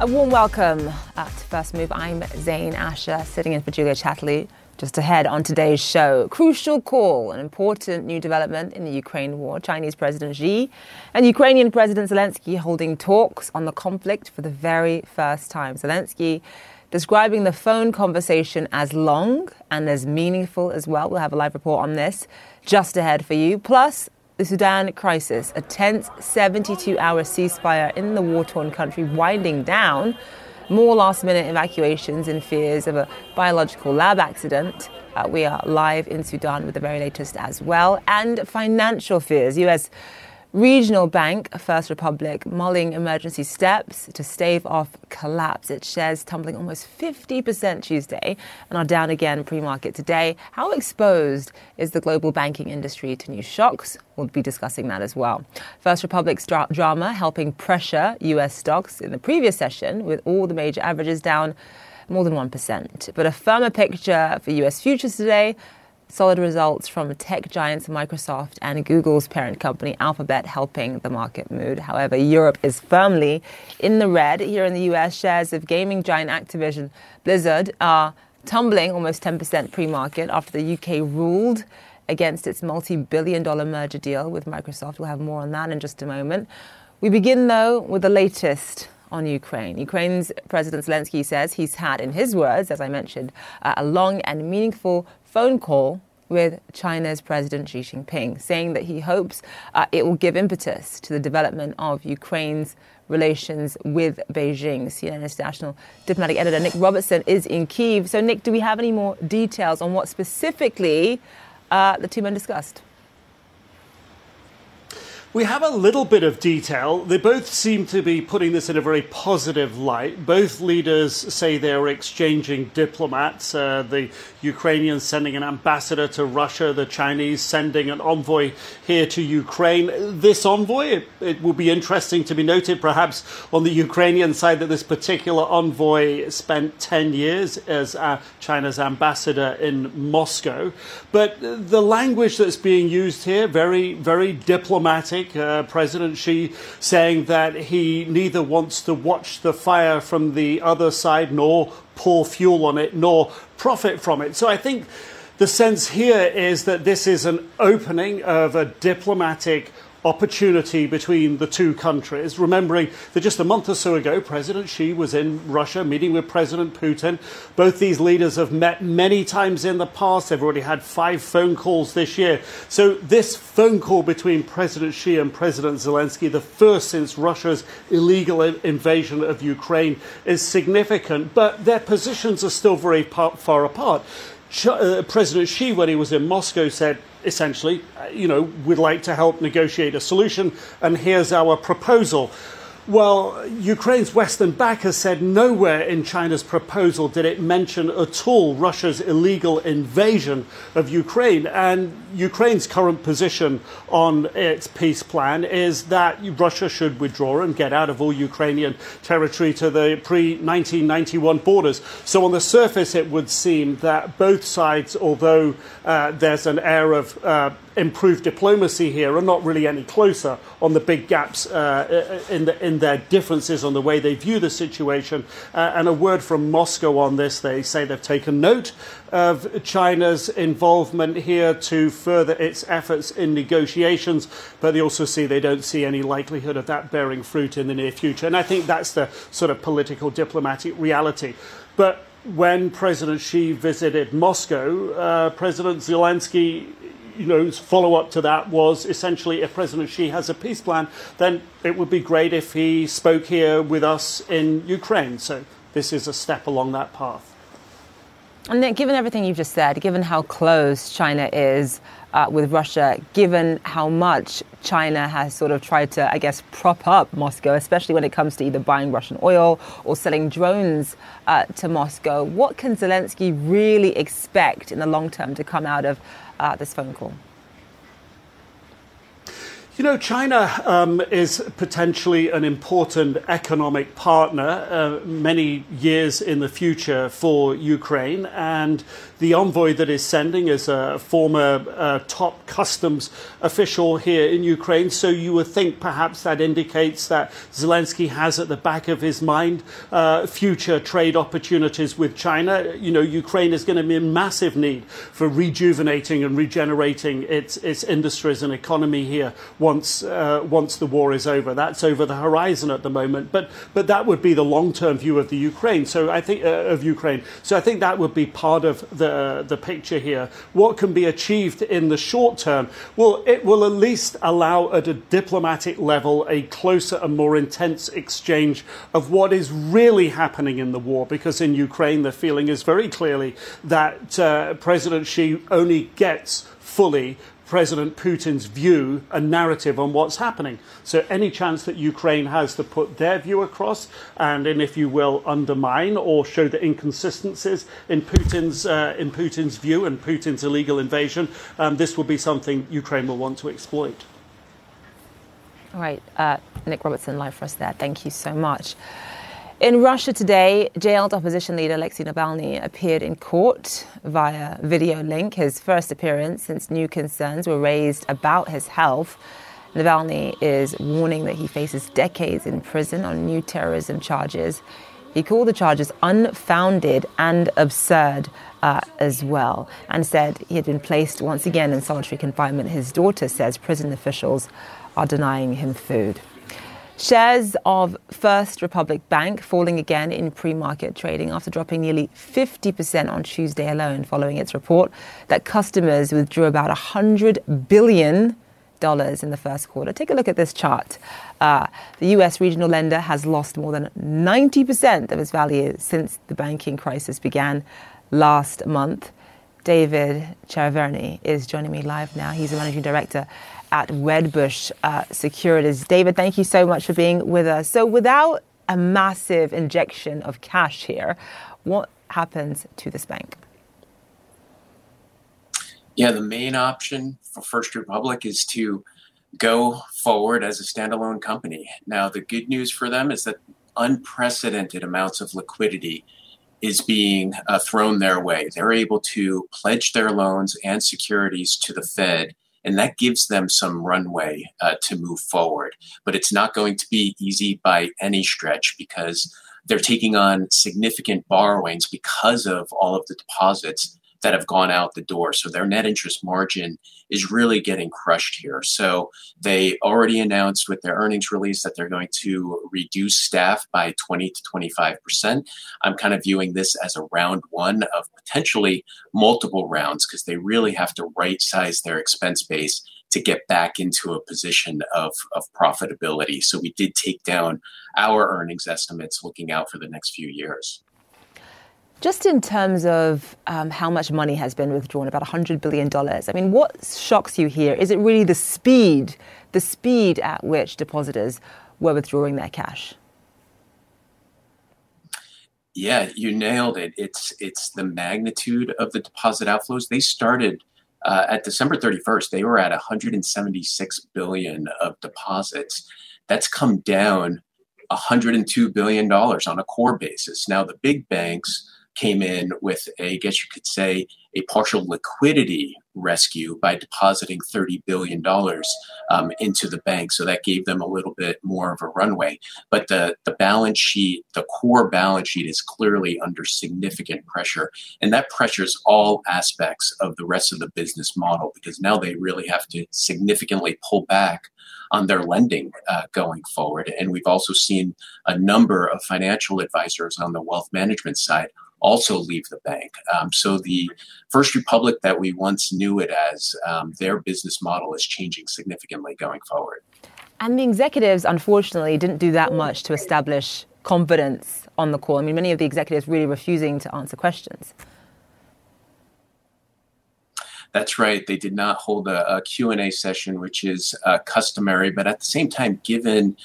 A warm welcome at First Move. I'm Zain Asher, sitting in for Julia Chatterley. Just ahead on today's show, crucial call, an important new development in the Ukraine war. Chinese President Xi and Ukrainian President Zelensky holding talks on the conflict for the very first time. Zelensky describing the phone conversation as long and as meaningful as well. We'll have a live report on this just ahead for you. Plus, the Sudan crisis, a tense 72 hour ceasefire in the war torn country winding down, more last minute evacuations and fears of a biological lab accident. Uh, we are live in Sudan with the very latest as well, and financial fears. US regional bank, First Republic, mulling emergency steps to stave off collapse. Its shares tumbling almost 50% Tuesday and are down again pre market today. How exposed is the global banking industry to new shocks? We'll be discussing that as well. First Republic's dra- drama helping pressure US stocks in the previous session, with all the major averages down more than 1%. But a firmer picture for US futures today solid results from tech giants Microsoft and Google's parent company Alphabet helping the market mood. However, Europe is firmly in the red. Here in the US, shares of gaming giant Activision Blizzard are tumbling almost 10% pre market after the UK ruled against its multi billion dollar merger deal with Microsoft. We'll have more on that in just a moment. We begin, though, with the latest on Ukraine. Ukraine's President Zelensky says he's had, in his words, as I mentioned, uh, a long and meaningful phone call with China's President Xi Jinping, saying that he hopes uh, it will give impetus to the development of Ukraine's relations with Beijing. CNN's national diplomatic editor Nick Robertson is in Kiev. So, Nick, do we have any more details on what specifically uh, the two men discussed? We have a little bit of detail. They both seem to be putting this in a very positive light. Both leaders say they're exchanging diplomats. Uh, the Ukrainians sending an ambassador to Russia, the Chinese sending an envoy here to Ukraine. This envoy, it, it will be interesting to be noted perhaps on the Ukrainian side that this particular envoy spent 10 years as uh, China's ambassador in Moscow. But the language that's being used here, very, very diplomatic uh, President Xi saying that he neither wants to watch the fire from the other side nor pour fuel on it nor profit from it. So I think the sense here is that this is an opening of a diplomatic opportunity between the two countries. Remembering that just a month or so ago, President Xi was in Russia meeting with President Putin. Both these leaders have met many times in the past. They've already had five phone calls this year. So, this phone call between President Xi and President Zelensky, the first since Russia's illegal invasion of Ukraine, is significant. But their positions are still very far apart. Uh, President Xi, when he was in Moscow, said essentially, uh, you know, we'd like to help negotiate a solution, and here's our proposal. Well, Ukraine's Western backer said nowhere in China's proposal did it mention at all Russia's illegal invasion of Ukraine. And Ukraine's current position on its peace plan is that Russia should withdraw and get out of all Ukrainian territory to the pre 1991 borders. So, on the surface, it would seem that both sides, although uh, there's an air of uh, improved diplomacy here are not really any closer on the big gaps uh, in, the, in, their differences on the way they view the situation. Uh, and a word from Moscow on this they say they've taken note of China's involvement here to further its efforts in negotiations, but they also see they don't see any likelihood of that bearing fruit in the near future. And I think that's the sort of political diplomatic reality. But when President Xi visited Moscow, uh, President Zelensky you know, follow up to that was essentially if President Xi has a peace plan, then it would be great if he spoke here with us in Ukraine. So this is a step along that path. And then, given everything you've just said, given how close China is uh, with Russia, given how much China has sort of tried to, I guess, prop up Moscow, especially when it comes to either buying Russian oil or selling drones uh, to Moscow, what can Zelensky really expect in the long term to come out of uh, this phone call? You know, China um, is potentially an important economic partner uh, many years in the future for Ukraine, and the envoy that is sending is a former uh, top customs official here in Ukraine. So you would think perhaps that indicates that Zelensky has at the back of his mind uh, future trade opportunities with China. You know, Ukraine is going to be in massive need for rejuvenating and regenerating its, its industries and economy here once, uh, once the war is over. That's over the horizon at the moment. But, but that would be the long term view of the Ukraine. So I think, uh, of Ukraine. So I think that would be part of the the, the picture here. What can be achieved in the short term? Well, it will at least allow at a diplomatic level a closer and more intense exchange of what is really happening in the war. Because in Ukraine, the feeling is very clearly that uh, President Xi only gets fully President Putin's view and narrative on what's happening. So, any chance that Ukraine has to put their view across and, and if you will, undermine or show the inconsistencies in Putin's, uh, in Putin's view and Putin's illegal invasion, um, this will be something Ukraine will want to exploit. All right. Uh, Nick Robertson, live for us there. Thank you so much. In Russia today, jailed opposition leader Alexei Navalny appeared in court via video link, his first appearance since new concerns were raised about his health. Navalny is warning that he faces decades in prison on new terrorism charges. He called the charges unfounded and absurd uh, as well, and said he had been placed once again in solitary confinement. His daughter says prison officials are denying him food. Shares of First Republic Bank falling again in pre market trading after dropping nearly 50% on Tuesday alone, following its report that customers withdrew about $100 billion in the first quarter. Take a look at this chart. Uh, the US regional lender has lost more than 90% of its value since the banking crisis began last month. David Chiaverini is joining me live now. He's the managing director at Wedbush uh, Securities. David, thank you so much for being with us. So, without a massive injection of cash here, what happens to this bank? Yeah, the main option for First Republic is to go forward as a standalone company. Now, the good news for them is that unprecedented amounts of liquidity is being uh, thrown their way. They're able to pledge their loans and securities to the Fed and that gives them some runway uh, to move forward. But it's not going to be easy by any stretch because they're taking on significant borrowings because of all of the deposits that have gone out the door. So their net interest margin is really getting crushed here. So they already announced with their earnings release that they're going to reduce staff by 20 to 25%. I'm kind of viewing this as a round one of potentially multiple rounds because they really have to right size their expense base to get back into a position of, of profitability. So we did take down our earnings estimates looking out for the next few years. Just in terms of um, how much money has been withdrawn, about $100 billion, I mean, what shocks you here? Is it really the speed, the speed at which depositors were withdrawing their cash? Yeah, you nailed it. It's it's the magnitude of the deposit outflows. They started uh, at December 31st. They were at 176 billion of deposits. That's come down 102 billion dollars on a core basis. Now the big banks came in with a, I guess you could say, a partial liquidity rescue by depositing $30 billion um, into the bank. So that gave them a little bit more of a runway. But the, the balance sheet, the core balance sheet is clearly under significant pressure. And that pressures all aspects of the rest of the business model because now they really have to significantly pull back on their lending uh, going forward. And we've also seen a number of financial advisors on the wealth management side also leave the bank. Um, so the First Republic that we once knew it as, um, their business model is changing significantly going forward. And the executives, unfortunately, didn't do that much to establish confidence on the call. I mean, many of the executives really refusing to answer questions. That's right. They did not hold a, a Q&A session, which is uh, customary, but at the same time, given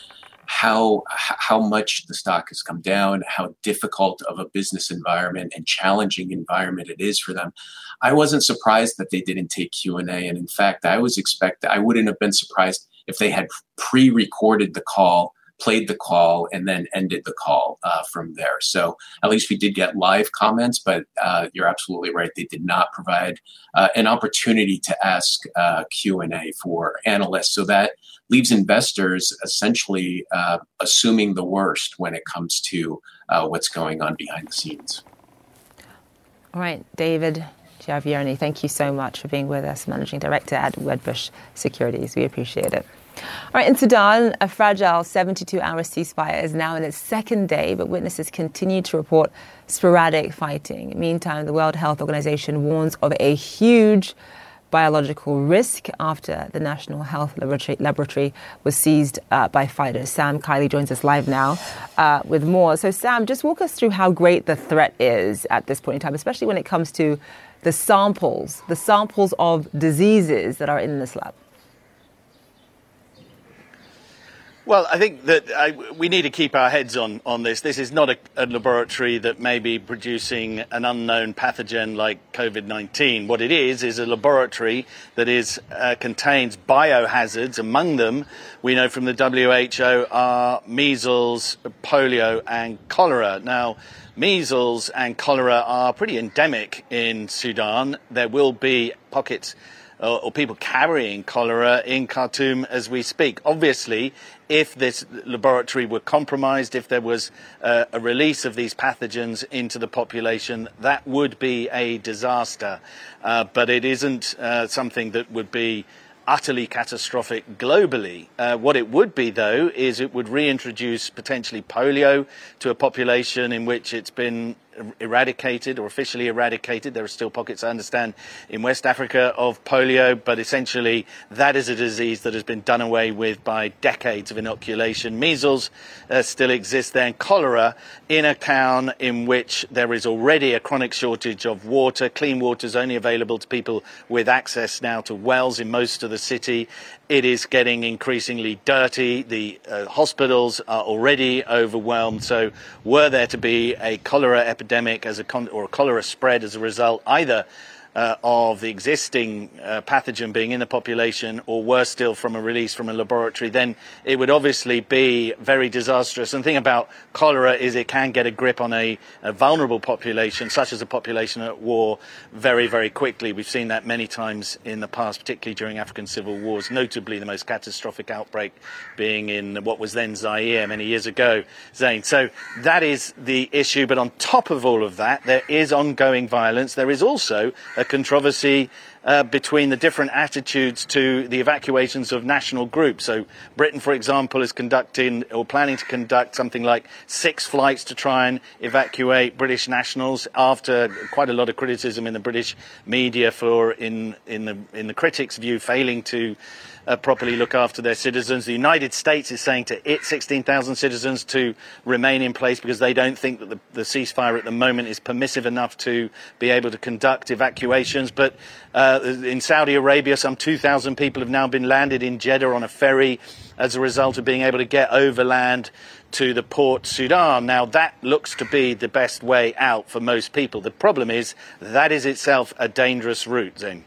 how how much the stock has come down, how difficult of a business environment and challenging environment it is for them. I wasn't surprised that they didn't take Q and A, and in fact, I was expect I wouldn't have been surprised if they had pre recorded the call played the call and then ended the call uh, from there. So at least we did get live comments, but uh, you're absolutely right. They did not provide uh, an opportunity to ask uh, Q and A for analysts. So that leaves investors essentially uh, assuming the worst when it comes to uh, what's going on behind the scenes. All right, David. Chiaverini, thank you so much for being with us, Managing Director at Wedbush Securities. We appreciate it. All right, in Sudan, a fragile 72 hour ceasefire is now in its second day, but witnesses continue to report sporadic fighting. Meantime, the World Health Organization warns of a huge biological risk after the National Health Laboratory, laboratory was seized uh, by fighters. Sam Kiley joins us live now uh, with more. So, Sam, just walk us through how great the threat is at this point in time, especially when it comes to the samples, the samples of diseases that are in this lab. Well, I think that I, we need to keep our heads on, on this. This is not a, a laboratory that may be producing an unknown pathogen like COVID 19. What it is, is a laboratory that is, uh, contains biohazards. Among them, we know from the WHO, are measles, polio, and cholera. Now, measles and cholera are pretty endemic in Sudan. There will be pockets or, or, people carrying cholera in Khartoum as we speak. Obviously, if this laboratory were compromised, if there was uh, a release of these pathogens into the population, that would be a disaster. Uh, but it isn't uh, something that would be utterly catastrophic globally. Uh, what it would be, though, is it would reintroduce potentially polio to a population in which it's been eradicated or officially eradicated. There are still pockets, I understand, in West Africa of polio, but essentially that is a disease that has been done away with by decades of inoculation. Measles uh, still exists there, and cholera in a town in which there is already a chronic shortage of water. Clean water is only available to people with access now to wells in most of the city. It is getting increasingly dirty. The uh, hospitals are already overwhelmed. So, were there to be a cholera epidemic as a con- or a cholera spread as a result, either uh, of the existing uh, pathogen being in the population, or worse still, from a release from a laboratory, then it would obviously be very disastrous. And the thing about cholera is it can get a grip on a, a vulnerable population, such as a population at war, very, very quickly. We've seen that many times in the past, particularly during African civil wars, notably the most catastrophic outbreak being in what was then Zaire many years ago, Zain. So that is the issue. But on top of all of that, there is ongoing violence. There is also a a controversy uh, between the different attitudes to the evacuations of national groups. So, Britain, for example, is conducting or planning to conduct something like six flights to try and evacuate British nationals after quite a lot of criticism in the British media for, in, in, the, in the critics' view, failing to uh, properly look after their citizens. The United States is saying to its 16,000 citizens to remain in place because they don't think that the, the, ceasefire at the moment is permissive enough to be able to conduct evacuations. But uh, in Saudi Arabia, some 2,000 people have now been landed in Jeddah on a ferry as a result of being able to get overland to the port Sudan. Now, that looks to be the best way out for most people. The problem is that is itself a dangerous route, Zain.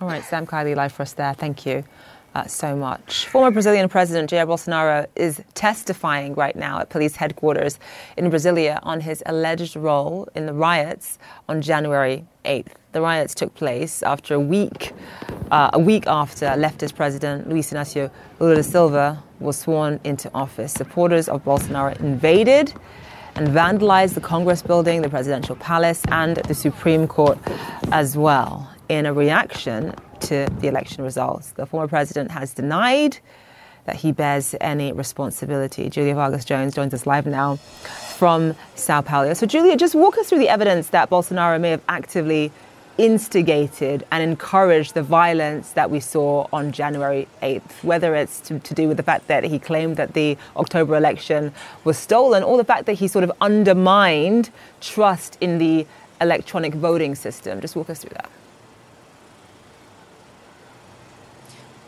All right, Sam Kiley, live for us there. Thank you uh, so much. Former Brazilian President Jair Bolsonaro is testifying right now at police headquarters in Brasilia on his alleged role in the riots on January 8th. The riots took place after a week, uh, a week after leftist President Luiz Inácio Lula da Silva was sworn into office. Supporters of Bolsonaro invaded and vandalized the Congress building, the presidential palace, and the Supreme Court as well in a reaction to the election results. The former president has denied that he bears any responsibility. Julia Vargas Jones joins us live now from Sao Paulo. So, Julia, just walk us through the evidence that Bolsonaro may have actively instigated and encouraged the violence that we saw on January 8th, whether it's to, to, do with the fact that he claimed that the October election was stolen or the fact that he sort of undermined trust in the electronic voting system. Just walk us through that.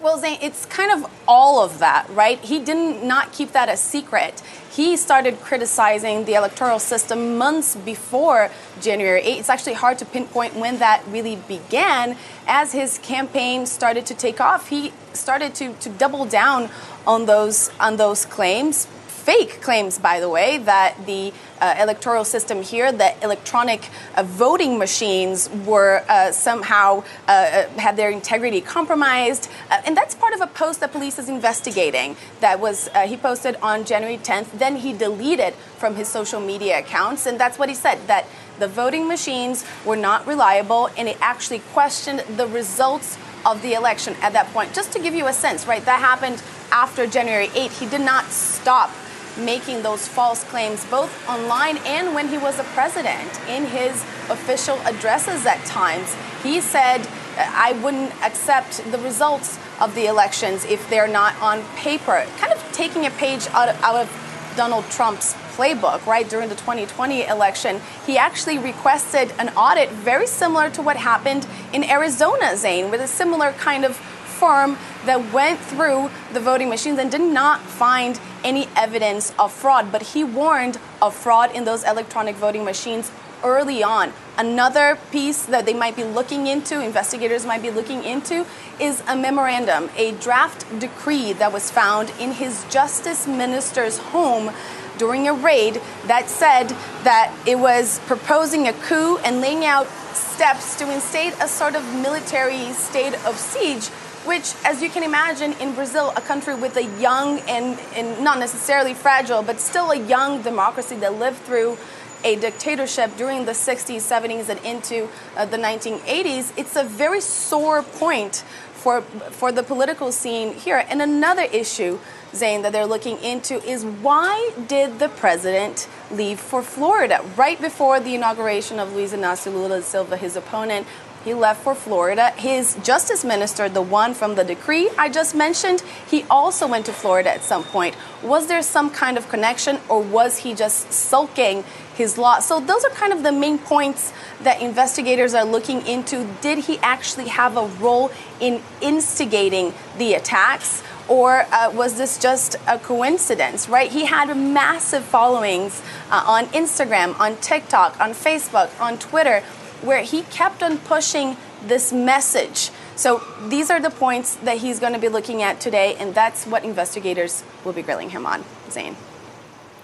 Well, Zain, it's kind of all of that, right? He didn't not keep that a secret. He started criticizing the electoral system months before January 8. It's actually hard to pinpoint when that really began. As his campaign started to take off, he started to, to double down on those on those claims, fake claims, by the way, that the uh, electoral system here, that electronic uh, voting machines were uh, somehow uh, uh, had their integrity compromised, uh, and that's part of a post that police is investigating. That was he posted on January 10th. Then he deleted from his social media accounts, and that's what he said that the voting machines were not reliable, and it actually questioned the results of the election at that point. Just to give you a sense, right? That happened after January 8th. He did not stop making those false claims both online and when he was a president in his official addresses at times. He said, I wouldn't accept the results of the elections if they're not on paper. Kind of taking a page out of, out of Donald Trump's playbook, right? During the 2020 election, he actually requested an audit very similar to what happened in Arizona, Zain, with a similar kind of that went through the voting machines and did not find any evidence of fraud. But he warned of fraud in those electronic voting machines early on. Another piece that they might be looking into, investigators might be looking into, is a memorandum, a draft decree that was found in his justice minister's home during a raid that said that it was proposing a coup and laying out steps to instate a sort of military state of siege which, as you can imagine, in Brazil, a country with a young and, and not necessarily fragile, but still a young democracy that lived through a dictatorship during the 60s, 70s, and into uh, the 1980s, it's a very sore point for, for the political scene here. And another issue, Zain, that they're looking into is why did the president leave for Florida right before the inauguration of Luiz Inácio Lula da Silva, his opponent? He left for Florida. His justice minister, the one from the decree I just mentioned, he also went to Florida at some point. Was there some kind of connection or was he just sulking his law? So, those are kind of the main points that investigators are looking into. Did he actually have a role in instigating the attacks? Or uh, was this just a coincidence, right? He had massive followings uh, on Instagram, on TikTok, on Facebook, on Twitter where he kept on pushing this message. So these are the points that he's going to be looking at today, and that's what investigators will be grilling him on. Zain.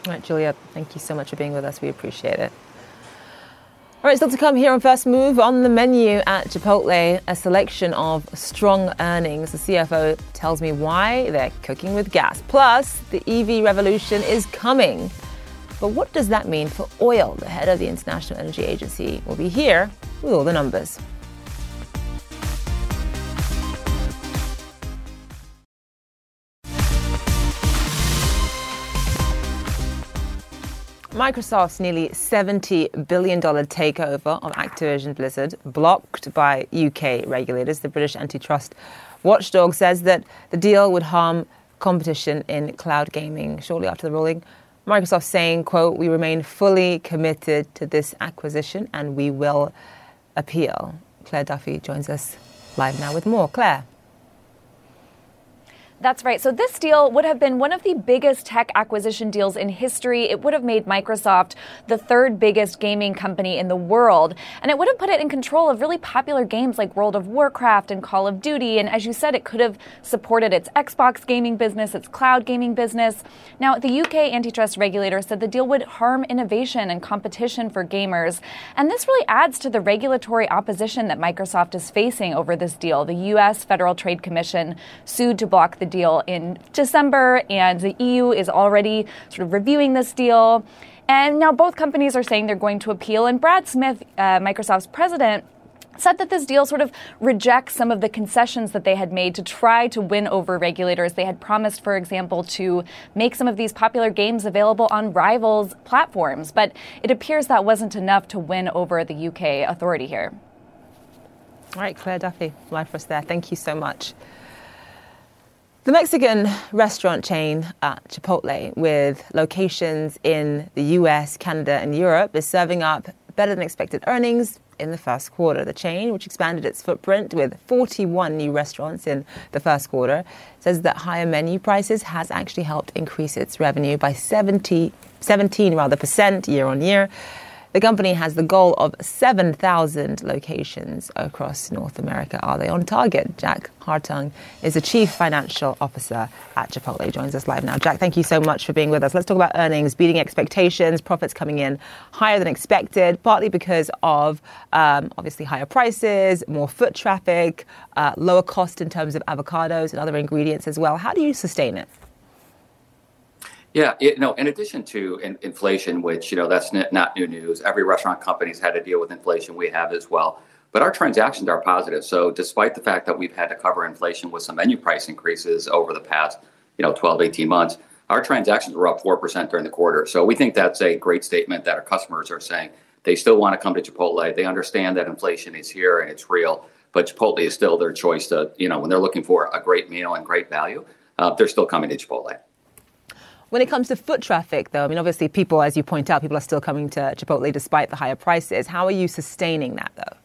All right, Julia, thank you so much for being with us. We appreciate it. All right, still to come here on First Move on the menu at Chipotle, a selection of strong earnings. The CFO tells me why they're cooking with gas. Plus, the EV revolution is coming. But what does that mean for oil? The head of the International Energy Agency will be here with all the numbers. Microsoft's nearly $70 billion takeover of Activision Blizzard, blocked by UK regulators. The British antitrust watchdog says that the deal would harm competition in cloud gaming. Shortly after the ruling, Microsoft saying, quote, we remain fully committed to this acquisition and we will appeal. Claire Duffy joins us live now with more. Claire. That's right. So this deal would have been one of the biggest tech acquisition deals in history. It would have made Microsoft the third biggest gaming company in the world. And it would have put it in control of really popular games like World of Warcraft and Call of Duty. And as you said, it could have supported its Xbox gaming business, its cloud gaming business. Now, the UK antitrust regulator said the deal would harm innovation and competition for gamers. And this really adds to the regulatory opposition that Microsoft is facing over this deal. The US Federal Trade Commission sued to block the the deal in December, and the EU is already sort of reviewing this deal. And now both companies are saying they're going to appeal. And Brad Smith, uh, Microsoft's president, said that this deal sort of rejects some of the concessions that they had made to try to win over regulators. They had promised, for example, to make some of these popular games available on rivals' platforms, but it appears that wasn't enough to win over the UK authority here. All right, Claire Duffy, live for us there. Thank you so much. The Mexican restaurant chain Chipotle, with locations in the US, Canada, and Europe, is serving up better than expected earnings in the first quarter. The chain, which expanded its footprint with 41 new restaurants in the first quarter, says that higher menu prices has actually helped increase its revenue by 70, 17 rather percent year on year. The company has the goal of 7,000 locations across North America. Are they on target? Jack Hartung is the Chief Financial Officer at Chipotle. He Joins us live now. Jack, thank you so much for being with us. Let's talk about earnings, beating expectations, profits coming in higher than expected, partly because of um, obviously higher prices, more foot traffic, uh, lower cost in terms of avocados and other ingredients as well. How do you sustain it? Yeah, you know, in addition to in, inflation, which you know that's not new news. Every restaurant company's had to deal with inflation. We have as well. But our transactions are positive. So despite the fact that we've had to cover inflation with some menu price increases over the past, you know, 12, 18 months, our transactions were up 4% during the quarter. So we think that's a great statement that our customers are saying they still want to come to Chipotle. They understand that inflation is here and it's real, but Chipotle is still their choice to, you know, when they're looking for a great meal and great value, uh, they're still coming to Chipotle. When it comes to foot traffic, though, I mean, obviously, people, as you point out, people are still coming to Chipotle despite the higher prices. How are you sustaining that, though?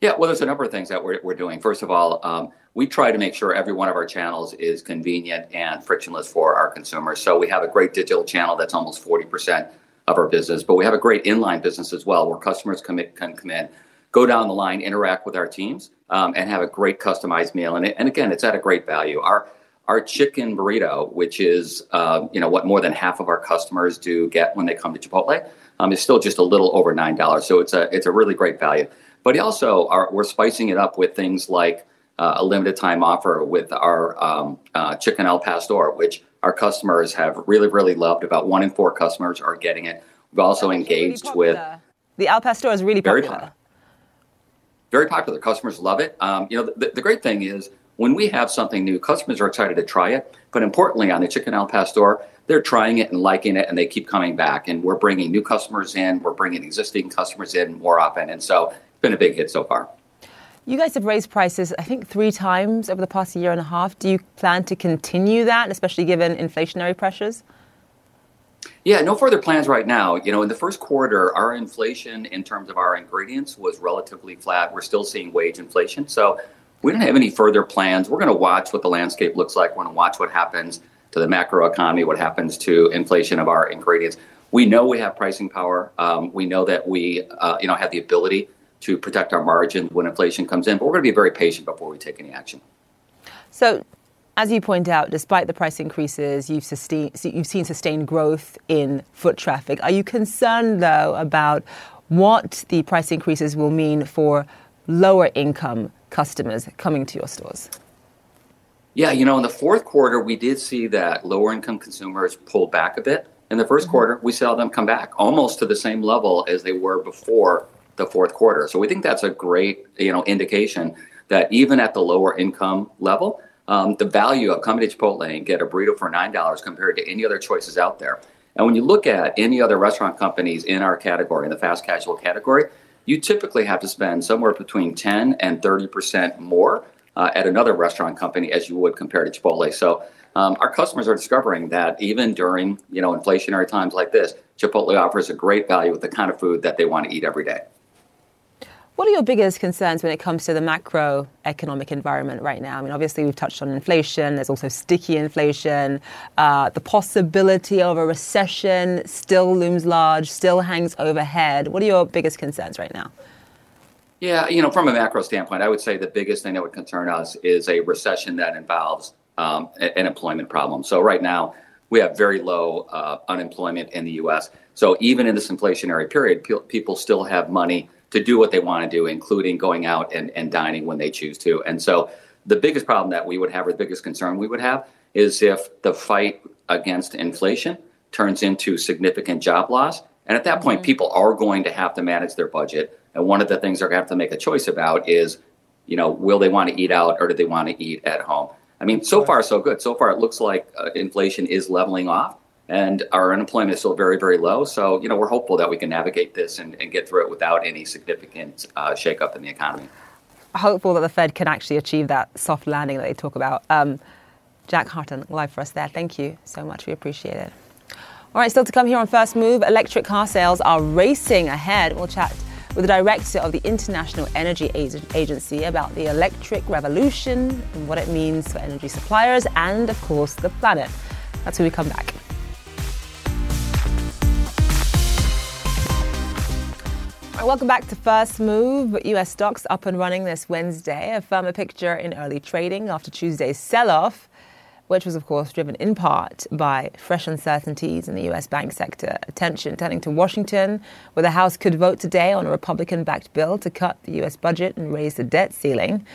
Yeah, well, there's a number of things that we're, we're doing. First of all, um, we try to make sure every one of our channels is convenient and frictionless for our consumers. So we have a great digital channel that's almost 40% of our business, but we have a great inline business as well where customers come in, can come in, go down the line, interact with our teams, um, and have a great customized meal. And, and again, it's at a great value. Our our chicken burrito, which is uh, you know what more than half of our customers do get when they come to Chipotle, um, is still just a little over nine dollars. So it's a it's a really great value. But also, are, we're spicing it up with things like uh, a limited time offer with our um, uh, chicken al pastor, which our customers have really really loved. About one in four customers are getting it. We've also engaged really with the al pastor is really very popular. popular. Very popular. Customers love it. Um, you know, the, the great thing is when we have something new, customers are excited to try it. But importantly, on the chicken al pastor, they're trying it and liking it, and they keep coming back. And we're bringing new customers in, we're bringing existing customers in more often, and so it's been a big hit so far. You guys have raised prices, I think, three times over the past year and a half. Do you plan to continue that, especially given inflationary pressures? Yeah, no further plans right now. You know, in the first quarter, our inflation in terms of our ingredients was relatively flat. We're still seeing wage inflation. So we don't have any further plans. We're going to watch what the landscape looks like. We're going to watch what happens to the macro economy, what happens to inflation of our ingredients. We know we have pricing power. Um, we know that we, uh, you know, have the ability to protect our margins when inflation comes in. But we're going to be very patient before we take any action. So, as you point out, despite the price increases, you've, you've seen sustained growth in foot traffic. Are you concerned, though, about what the price increases will mean for lower income customers coming to your stores? Yeah, you know, in the fourth quarter, we did see that lower income consumers pull back a bit. In the 1st mm-hmm. quarter, we saw them come back almost to the same level as they were before the fourth quarter. So we think that's a great, you know, indication that even at the lower income level, um, the value of coming to Chipotle and get a burrito for nine dollars compared to any other choices out there. And when you look at any other restaurant companies in our category, in the fast casual category, you typically have to spend somewhere between 10 and 30% more uh, at another restaurant company as you would compare to Chipotle. So um, our customers are discovering that even during you know inflationary times like this, Chipotle offers a great value with the kind of food that they want to eat every day. What are your biggest concerns when it comes to the macroeconomic environment right now? I mean, obviously, we've touched on inflation. There's also sticky inflation. Uh, the possibility of a recession still looms large, still hangs overhead. What are your biggest concerns right now? Yeah, you know, from a macro standpoint, I would say the biggest thing that would concern us is a recession that involves um, an employment problem. So, right now, we have very low uh, unemployment in the U.S. So, even in this inflationary period, pe- people still have money to do what they want to do, including going out and, and dining when they choose to. And so the biggest problem that we would have, or the biggest concern we would have, is if the fight against inflation turns into significant job loss. And at that point, mm-hmm. people are going to have to manage their budget. And one of the things they're going to have to make a choice about is, you know, will they want to eat out or do they want to eat at home? I mean, so far, so good. So far, it looks like uh, inflation is leveling off and our unemployment is still very, very low. So, you know, we're hopeful that we can navigate this and, and get through it without any significant uh, shakeup in the economy. Hopeful that the Fed can actually achieve that soft landing that they talk about. Um, Jack Hartung, live for us there. Thank you so much. We appreciate it. All right, still to come here on First Move, electric car sales are racing ahead. We'll chat with the director of the International Energy Agency about the electric revolution and what it means for energy suppliers and, of course, the planet. That's when we come back. Welcome back to First Move. US stocks up and running this Wednesday. A firmer picture in early trading after Tuesday's sell off which was, of course, driven in part by fresh uncertainties in the US bank sector. Attention turning to Washington, where the House could vote today on a Republican backed bill to cut the US budget and raise the debt ceiling.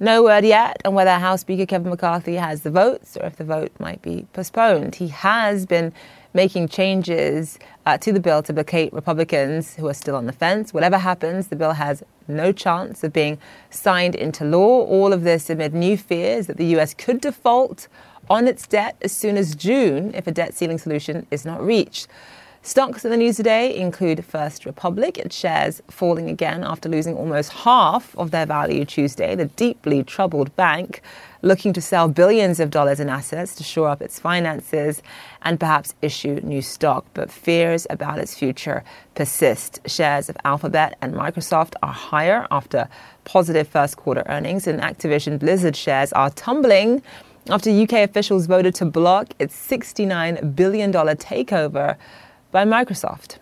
No word yet on whether House Speaker Kevin McCarthy has the votes or if the vote might be postponed. He has been making changes uh, to the bill to placate Republicans who are still on the fence. Whatever happens, the bill has no chance of being signed into law. All of this amid new fears that the U.S. could default on its debt as soon as June if a debt ceiling solution is not reached. Stocks in the news today include First Republic, its shares falling again after losing almost half of their value Tuesday. The deeply troubled bank looking to sell billions of dollars in assets to shore up its finances and perhaps issue new stock. But fears about its future persist. Shares of Alphabet and Microsoft are higher after positive first quarter earnings, and Activision Blizzard shares are tumbling after UK officials voted to block its $69 billion takeover by Microsoft.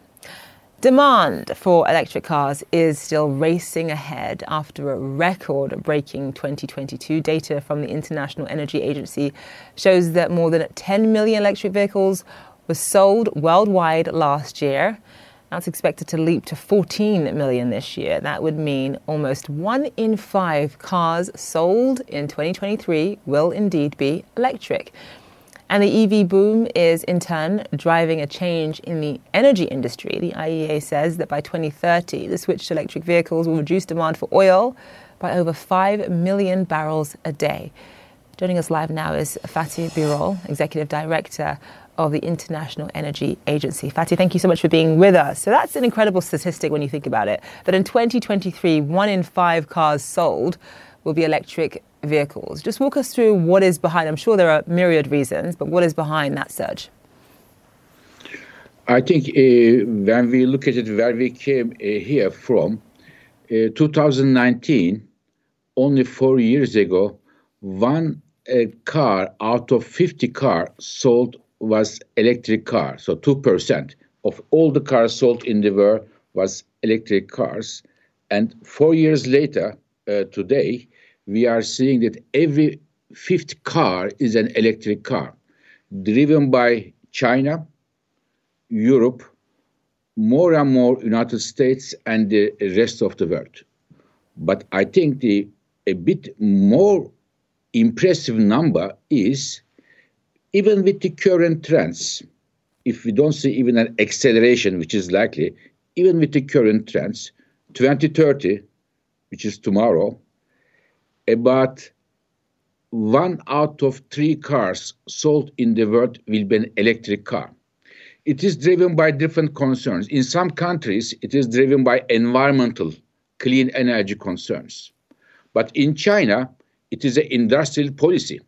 Demand for electric cars is still racing ahead after a record breaking 2022. Data from the International Energy Agency shows that more than 10 million electric vehicles were sold worldwide last year. That's expected to leap to 14 million this year. That would mean almost one in five cars sold in 2023 will indeed be electric. And the EV boom is in turn driving a change in the energy industry. The IEA says that by 2030, the switch to electric vehicles will reduce demand for oil by over 5 million barrels a day. Joining us live now is Fatih Birol, Executive Director of the International Energy Agency. Fatih, thank you so much for being with us. So that's an incredible statistic when you think about it, that in 2023, one in five cars sold will be electric vehicles. Just walk us through what is behind, I'm sure there are myriad reasons, but what is behind that surge? I think uh, when we look at it where we came uh, here from, uh, 2019, only four years ago, one uh, car out of 50 cars sold was electric car. So 2% of all the cars sold in the world was electric cars. And four years later, uh, today, we are seeing that every fifth car is an electric car, driven by China, Europe, more and more United States, and the rest of the world. But I think the a bit more impressive number is even with the current trends, if we don't see even an acceleration, which is likely, even with the current trends, 2030, which is tomorrow, about one out of three cars sold in the world will be an electric car. It is driven by different concerns. In some countries, it is driven by environmental, clean energy concerns. But in China, it is an industrial policy.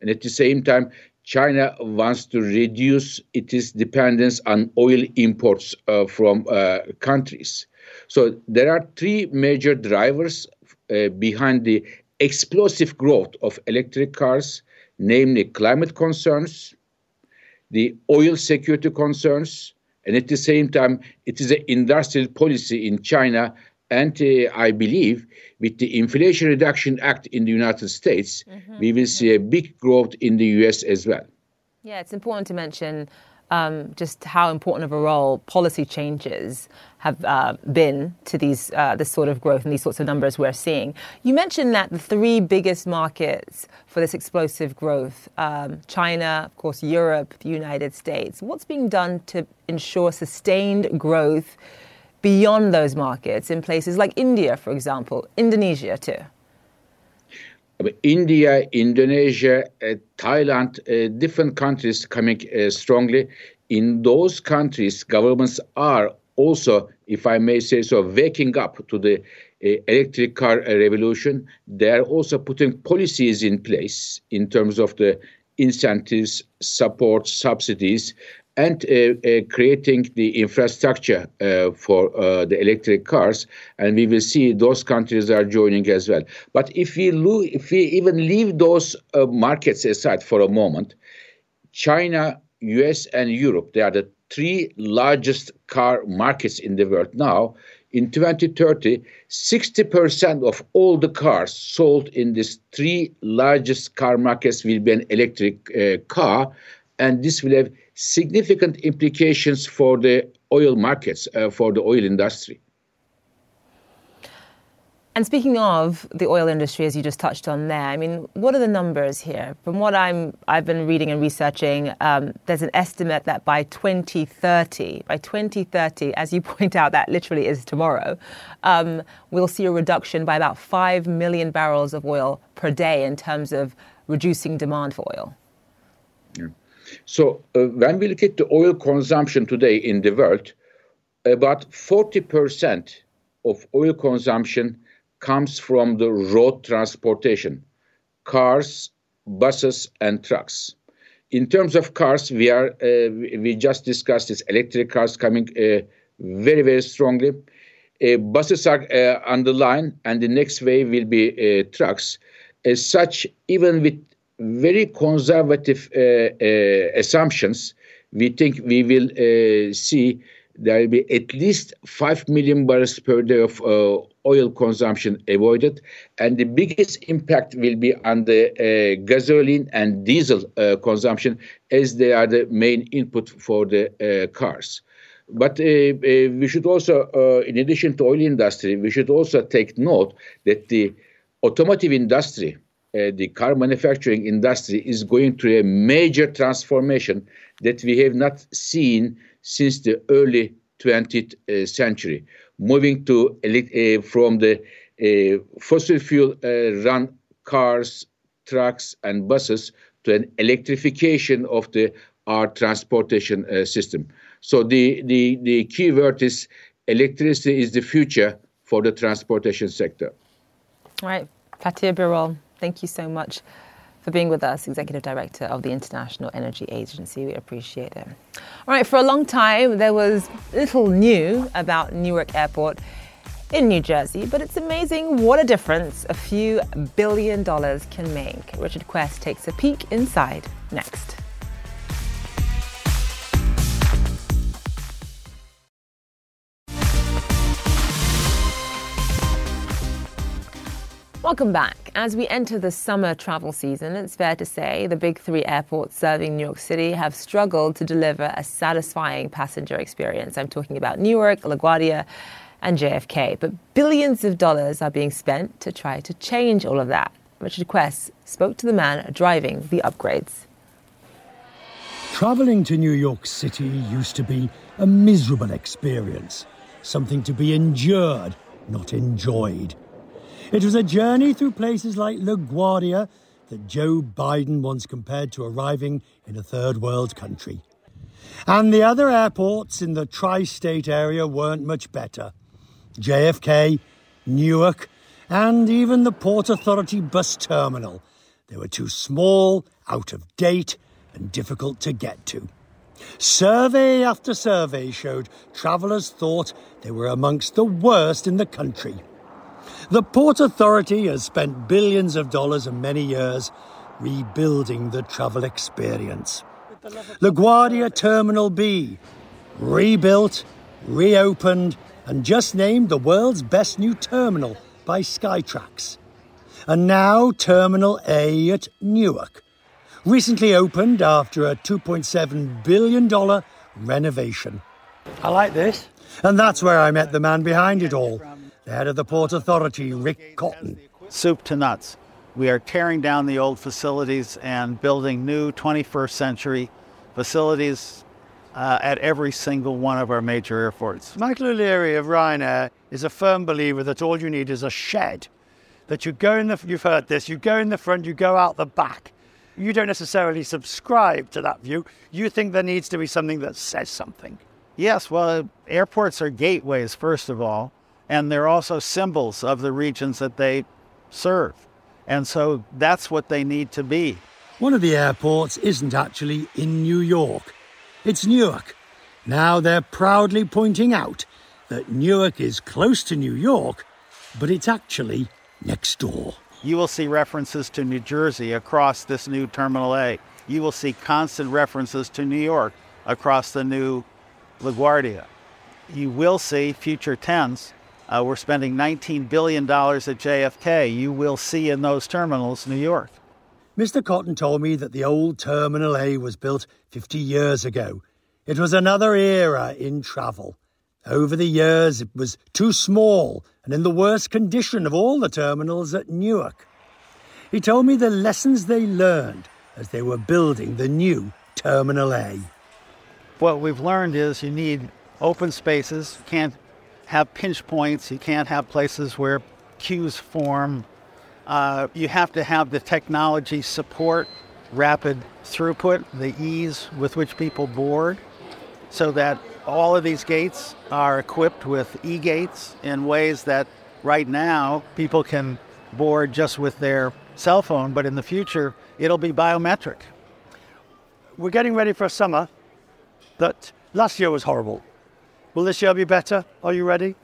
And at the same time, China wants to reduce its dependence on oil imports uh, from uh, countries. So there are three major drivers uh, behind the explosive growth of electric cars, namely climate concerns, the oil security concerns, and at the same time, it is an industrial policy in China and uh, I believe with the Inflation Reduction Act in the United States, mm-hmm. we will see a big growth in the US as well. Yeah, it's important to mention um, just how important of a role policy changes have uh, been to these uh, this sort of growth and these sorts of numbers we're seeing. You mentioned that the three biggest markets for this explosive growth: um, China, of course, Europe, the United States. What's being done to ensure sustained growth? beyond those markets in places like India, for example, Indonesia too? India, Indonesia, uh, Thailand, uh, different countries coming uh, strongly. In those countries, governments are also, if I may say so, waking up to the electric car revolution. They are also putting policies in place in terms of the incentives, support, subsidies, and uh, uh, creating the infrastructure uh, for the electric cars. And we will see those countries are joining as well. But if we, lo- if we even leave those markets aside for a moment, China, US, and Europe, they are the three largest car markets in the world now. In 2030, 60% of all the cars sold in these three largest car markets will be an electric uh, car, and this will have significant implications for the oil markets, uh, for the oil industry. And speaking of the oil industry, as you just touched on there, I mean, what are the numbers here? From what I'm, I've been reading and researching, um, there's an estimate that by 2030, by 2030, as you point out, that literally is tomorrow, um, we'll see a reduction by about 5 million barrels of oil per day in terms of reducing demand for oil. Yeah. So uh, when we look at the oil consumption today in the world, about 40% of oil consumption comes from the road transportation, cars, buses, and trucks. In terms of cars, we are uh, we just discussed this electric cars coming uh, very very strongly. Uh, buses are uh, on the line, and the next wave will be uh, trucks. As such, even with very conservative uh, uh, assumptions, we think we will uh, see there will be at least 5 million barrels per day of uh, oil consumption avoided. And the biggest impact will be on the uh, gasoline and diesel uh, consumption, as they are the main input for the cars. But we should also, in addition to oil industry, we should also take note that the automotive industry uh, the car manufacturing industry is going through a major transformation that we have not seen since the early 20th uh, century, moving to uh, from the uh, fossil fuel uh, run cars, trucks, and buses to an electrification of the our transportation system. So the, the, the key word is electricity is the future for the transportation sector. All right, Fatih Birol, Thank you so much for being with us, Executive Director of the International Energy Agency. We appreciate it. All right, for a long time, there was little new about Newark Airport in New Jersey, but it's amazing what a difference a few billion dollars can make. Richard Quest takes a peek inside next. Welcome back. As we enter the summer travel season, it's fair to say the big three airports serving New York City have struggled to deliver a satisfying passenger experience. I'm talking about Newark, LaGuardia, and JFK. But billions of dollars are being spent to try to change all of that. Richard Quest spoke to the man driving the upgrades. Traveling to New York City used to be a miserable experience, something to be endured, not enjoyed. It was a journey through places like LaGuardia that Joe Biden once compared to arriving in a third world country. And the other airports in the tri state area weren't much better. JFK, Newark, and even the Port Authority bus terminal. They were too small, out of date, and difficult to get to. Survey after survey showed travellers thought they were amongst the worst in the country. The Port Authority has spent billions of dollars and many years rebuilding the travel experience. LaGuardia Terminal B, rebuilt, reopened, and just named the world's best new terminal by Skytrax. And now Terminal A at Newark, recently opened after a $2.7 billion renovation. I like this. And that's where I met the man behind it all, the head of the Port Authority, Rick Cotton. Soup to nuts. We are tearing down the old facilities and building new 21st century facilities uh, at every single one of our major airports. Michael O'Leary of Ryanair is a firm believer that all you need is a shed. That you go in the, you've heard this, you go in the front, you go out the back. You don't necessarily subscribe to that view. You think there needs to be something that says something. Yes, well, airports are gateways, first of all and they're also symbols of the regions that they serve. And so that's what they need to be. One of the airports isn't actually in New York. It's Newark. Now they're proudly pointing out that Newark is close to New York, but it's actually next door. You will see references to New Jersey across this new Terminal A. You will see constant references to New York across the new LaGuardia. You will see future tense. Uh, we're spending $19 billion at JFK. You will see in those terminals New York. Mr. Cotton told me that the old Terminal A was built 50 years ago. It was another era in travel. Over the years, it was too small and in the worst condition of all the terminals at Newark. He told me the lessons they learned as they were building the new Terminal A. What we've learned is you need open spaces. You can't have pinch points. You can't have places where queues form. Uh, you have to have the technology support rapid throughput, the ease with which people board, so that all of these gates are equipped with e gates in ways that right now people can board just with their cell phone, but in the future it'll be biometric. We're getting ready for a summer that last year was horrible. Will this year be better? Are you ready?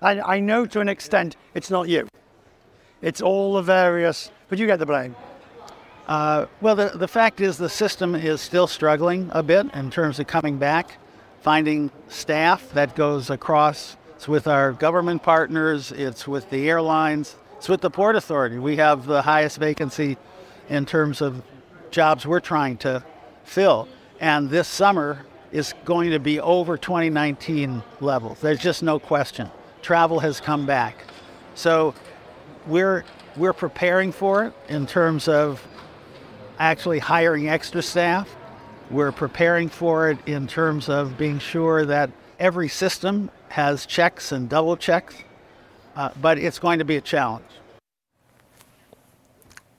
I, I know to an extent it's not you. It's all the various, but you get the blame. Uh, well, the, the fact is the system is still struggling a bit in terms of coming back, finding staff that goes across. It's with our government partners, it's with the airlines, it's with the Port Authority. We have the highest vacancy in terms of jobs we're trying to fill. And this summer is going to be over 2019 levels. There's just no question. Travel has come back. So we're we're preparing for it in terms of actually hiring extra staff. We're preparing for it in terms of being sure that every system has checks and double checks, uh, but it's going to be a challenge.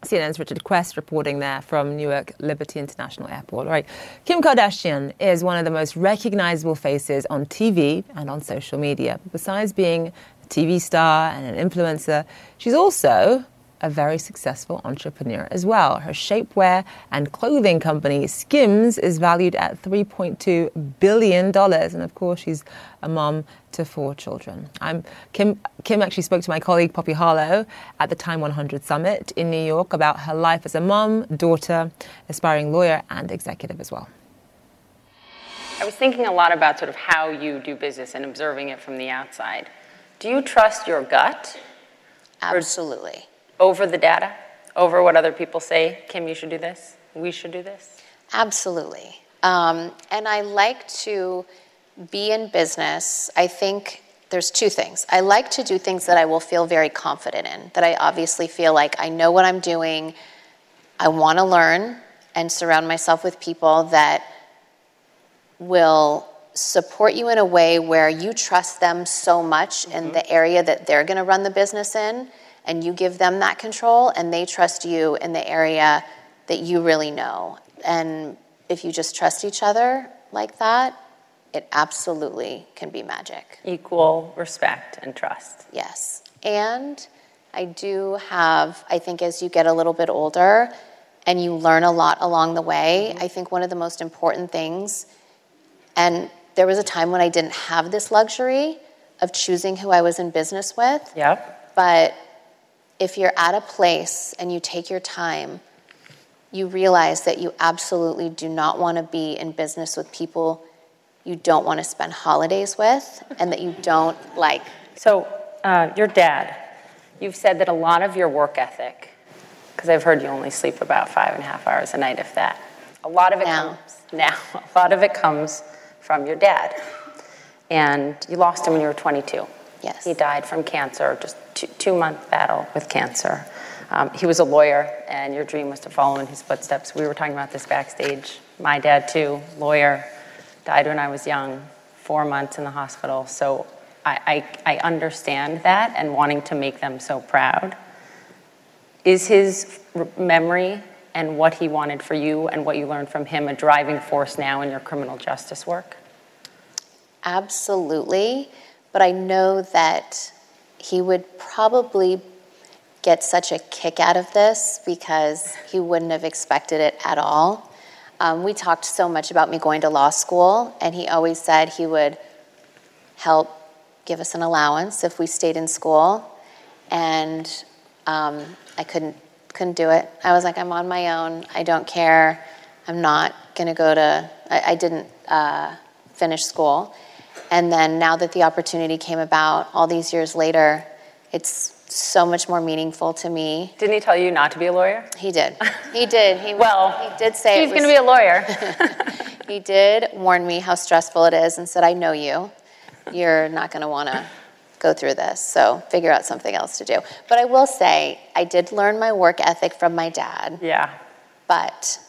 CNN's Richard Quest reporting there from Newark Liberty International Airport. All right. Kim Kardashian is one of the most recognizable faces on TV and on social media. Besides being a TV star and an influencer, she's also a very successful entrepreneur as well. Her shapewear and clothing company, Skims, is valued at $3.2 billion. And of course, she's a mom to four children. I'm, Kim, Kim actually spoke to my colleague Poppy Harlow at the Time 100 Summit in New York about her life as a mom, daughter, aspiring lawyer, and executive as well. I was thinking a lot about sort of how you do business and observing it from the outside. Do you trust your gut? Absolutely over the data, over what other people say, Kim, you should do this, we should do this? Absolutely. Um, and I like to be in business. I think there's two things. I like to do things that I will feel very confident in, that I obviously feel like I know what I'm doing. I want to learn and surround myself with people that will support you in a way where you trust them so much mm-hmm. in the area that they're going to run the business in and you give them that control and they trust you in the area that you really know. And if you just trust each other like that, it absolutely can be magic. Equal respect and trust. Yes. And I do have, I think, as you get a little bit older and you learn a lot along the way, mm-hmm. I think one of the most important things, and there was a time when I didn't have this luxury of choosing who I was in business with. Yep. But if you're at a place and you take your time, you realize that you absolutely do not want to be in business with people you don't want to spend holidays with and that you don't like. So, uh, your dad, you've said that a lot of your work ethic, because I've heard you only sleep about five and a half hours a night, if that. A lot of it now. comes now. A lot of it comes from your dad, and you lost him when you were 22. Yes. He died from cancer, just two, two month battle with cancer. Um, he was a lawyer, and your dream was to follow in his footsteps. We were talking about this backstage. My dad, too, lawyer, died when I was young, four months in the hospital. So I, I, I understand that and wanting to make them so proud. Is his memory and what he wanted for you and what you learned from him a driving force now in your criminal justice work? Absolutely. But I know that he would probably get such a kick out of this because he wouldn't have expected it at all. um, we talked so much about me going to law school, and he always said he would help give us an allowance if we stayed in school. And um, I couldn't couldn't do it. I was like, I'm on my own. I don't care. I'm not gonna go to. I, I didn't uh, finish school, and then now that the opportunity came about, all these years later, it's so much more meaningful to me. Didn't he tell you not to be a lawyer? He did. He did. He well, he did say he's going to be a lawyer. he did warn me how stressful it is and said, "I know you. You're not going to want to go through this. So figure out something else to do." But I will say, I did learn my work ethic from my dad. Yeah. But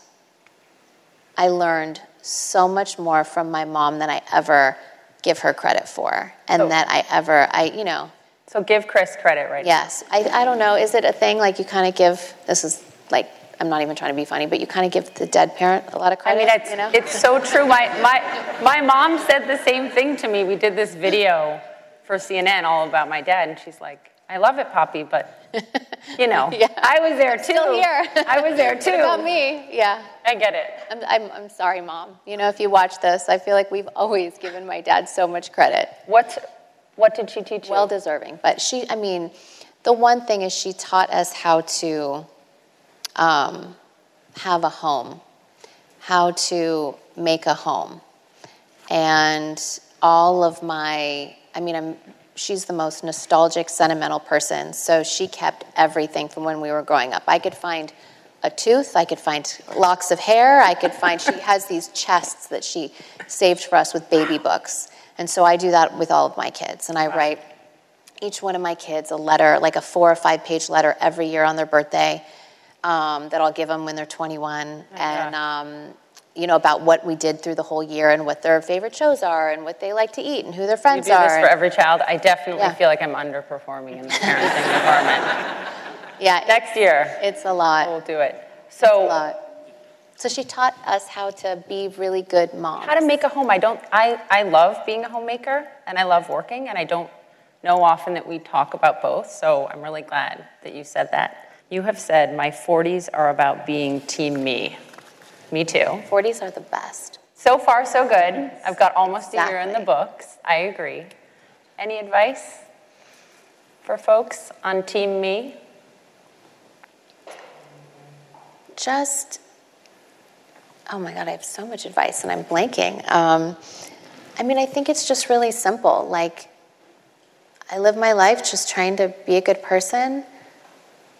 I learned so much more from my mom than I ever give her credit for, and Oh. that I ever, I you know. So give Kris credit right Yes, I, I don't know. Is it a thing like you kind of give? This is like I'm not even trying to be funny, but you kind of give the dead parent a lot of credit. I mean, it's, you know? it's so true. My, my, my mom said the same thing to me. We did this video for CNN all about my dad, and she's like, I love it, Poppy, but, you know, yeah. I was there too. Still here. I was there too. About me? Yeah. I get it. I'm, I'm, I'm sorry, mom. You know, if you watch this, I feel like we've always given my dad so much credit. What, what did she teach you? Well deserving. But she, I mean, the one thing is she taught us how to um, have a home, how to make a home. And all of my, I mean, I'm, she's the most nostalgic, sentimental person. So she kept everything from when we were growing up. I could find a tooth, I could find locks of hair, I could find, she has these chests that she saved for us with baby books. And so I do that with all of my kids. And I write each one of my kids a letter, like a four or five page letter every year on their birthday um, that I'll give them when they're 21. and, um, you know, about what we did through the whole year and what their favorite shows are and what they like to eat and who their friends You do are. this for every child. I definitely Yeah. feel like I'm underperforming in the parenting department. yeah. Next year. It's a lot. We'll do it. So, a lot. So she taught us how to be really good moms. how to make a home. I don't, I, I love being a homemaker and I love working, and I don't know often that we talk about both. So I'm really glad that you said that. You have said my 40s are about being team me. Me too. 40s are the best. So far, so good. I've got almost a year in the books. I agree. Any advice for folks on team me? just oh my god i have so much advice and i'm blanking um, i mean i think it's just really simple like i live my life just trying to be a good person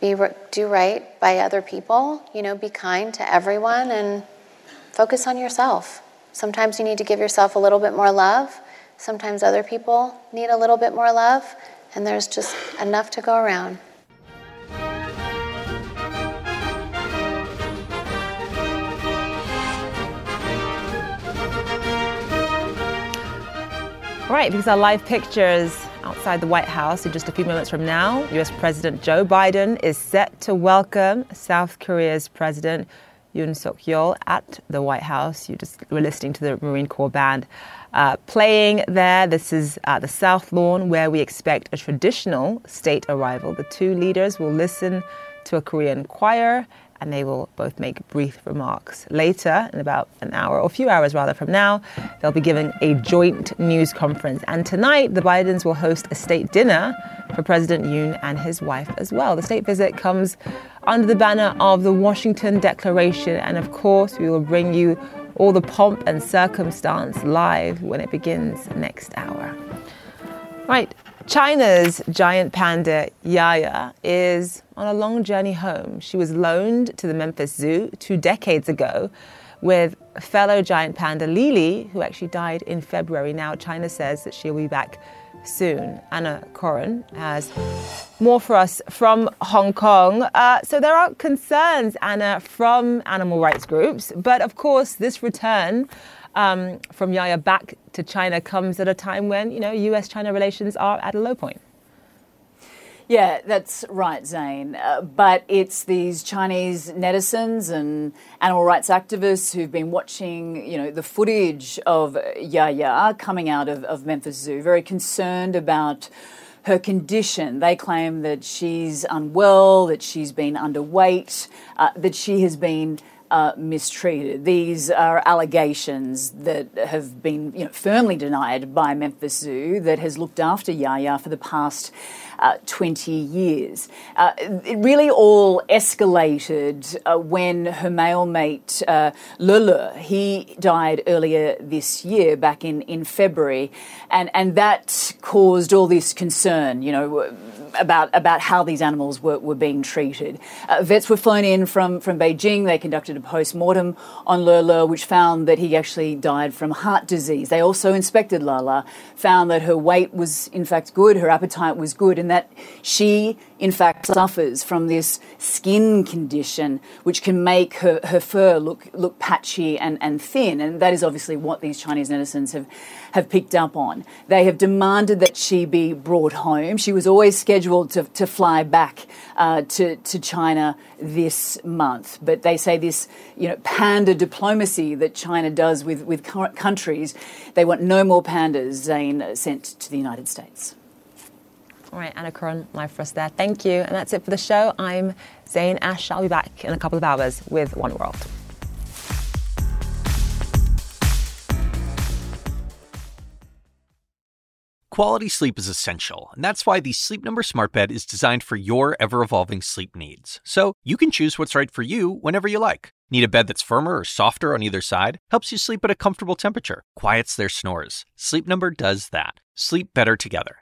be do right by other people you know be kind to everyone and focus on yourself. Sometimes you need to give yourself a little bit more love. Sometimes other people need a little bit more love and there's just enough to go around. Right, these are live pictures outside the White House in just a few moments from now, US President Joe Biden is set to welcome South Korea's President Yoon Suk Yeol at the White House. You just were listening to the Marine Corps band uh, playing there. This is uh, the South Lawn, where we expect a traditional state arrival. The two leaders will listen to a Korean choir and they will both make brief remarks. Later, in about an hour, or a few hours rather from now, they'll be giving a joint news conference. And tonight, the Bidens will host a state dinner for President Yoon and his wife as well. The state visit comes under the banner of the Washington Declaration, and of course, we will bring you all the pomp and circumstance live when it begins next hour. Right. China's giant panda Yaya is on a long journey home. She was loaned to the Memphis Zoo two decades ago with fellow giant panda Lily, who actually died in February. Now, China says that she'll be back soon. Anna Coren has more for us from Hong Kong. Uh, so there are concerns, Anna, from animal rights groups, but of course, this return um, from Yaya back to China comes at a time when you know U.S.-China relations are at a low point. Yeah, that's right, Zain. Uh, but it's these Chinese netizens and animal rights activists who've been watching, you know, the footage of Yaya coming out of, of Memphis Zoo, very concerned about her condition. They claim that she's unwell, that she's been underweight, uh, that she has been uh, mistreated. These are allegations that have been you know, firmly denied by Memphis Zoo, that has looked after Yaya for the past uh, 20 years. Uh, it really all escalated uh, when her male mate, uh, Lulu, he died earlier this year, back in, in February, and, and that caused all this concern, you know, about, about how these animals were, were being treated. Uh, vets were flown in from, from Beijing. They conducted a post mortem on Lulu, which found that he actually died from heart disease. They also inspected Lala, found that her weight was in fact good, her appetite was good, and that she, in fact, suffers from this skin condition which can make her, her fur look, look patchy and, and thin. And that is obviously what these Chinese netizens have, have picked up on. They have demanded that she be brought home. She was always scheduled to, to fly back uh, to, to China this month. But they say this, you know, panda diplomacy that China does with, with countries, they want no more pandas, Zain sent to the United States. All right, Anna Coren, live for us there. Thank you. And that's it for the show. I'm Zain Asher. I'll be back in a couple of hours with One World. Quality sleep is essential, and that's why the Sleep Number Smart Bed is designed for your ever evolving sleep needs. So you can choose what's right for you whenever you like. Need a bed that's firmer or softer on either side? Helps you sleep at a comfortable temperature, quiets their snores. Sleep Number does that. Sleep better together.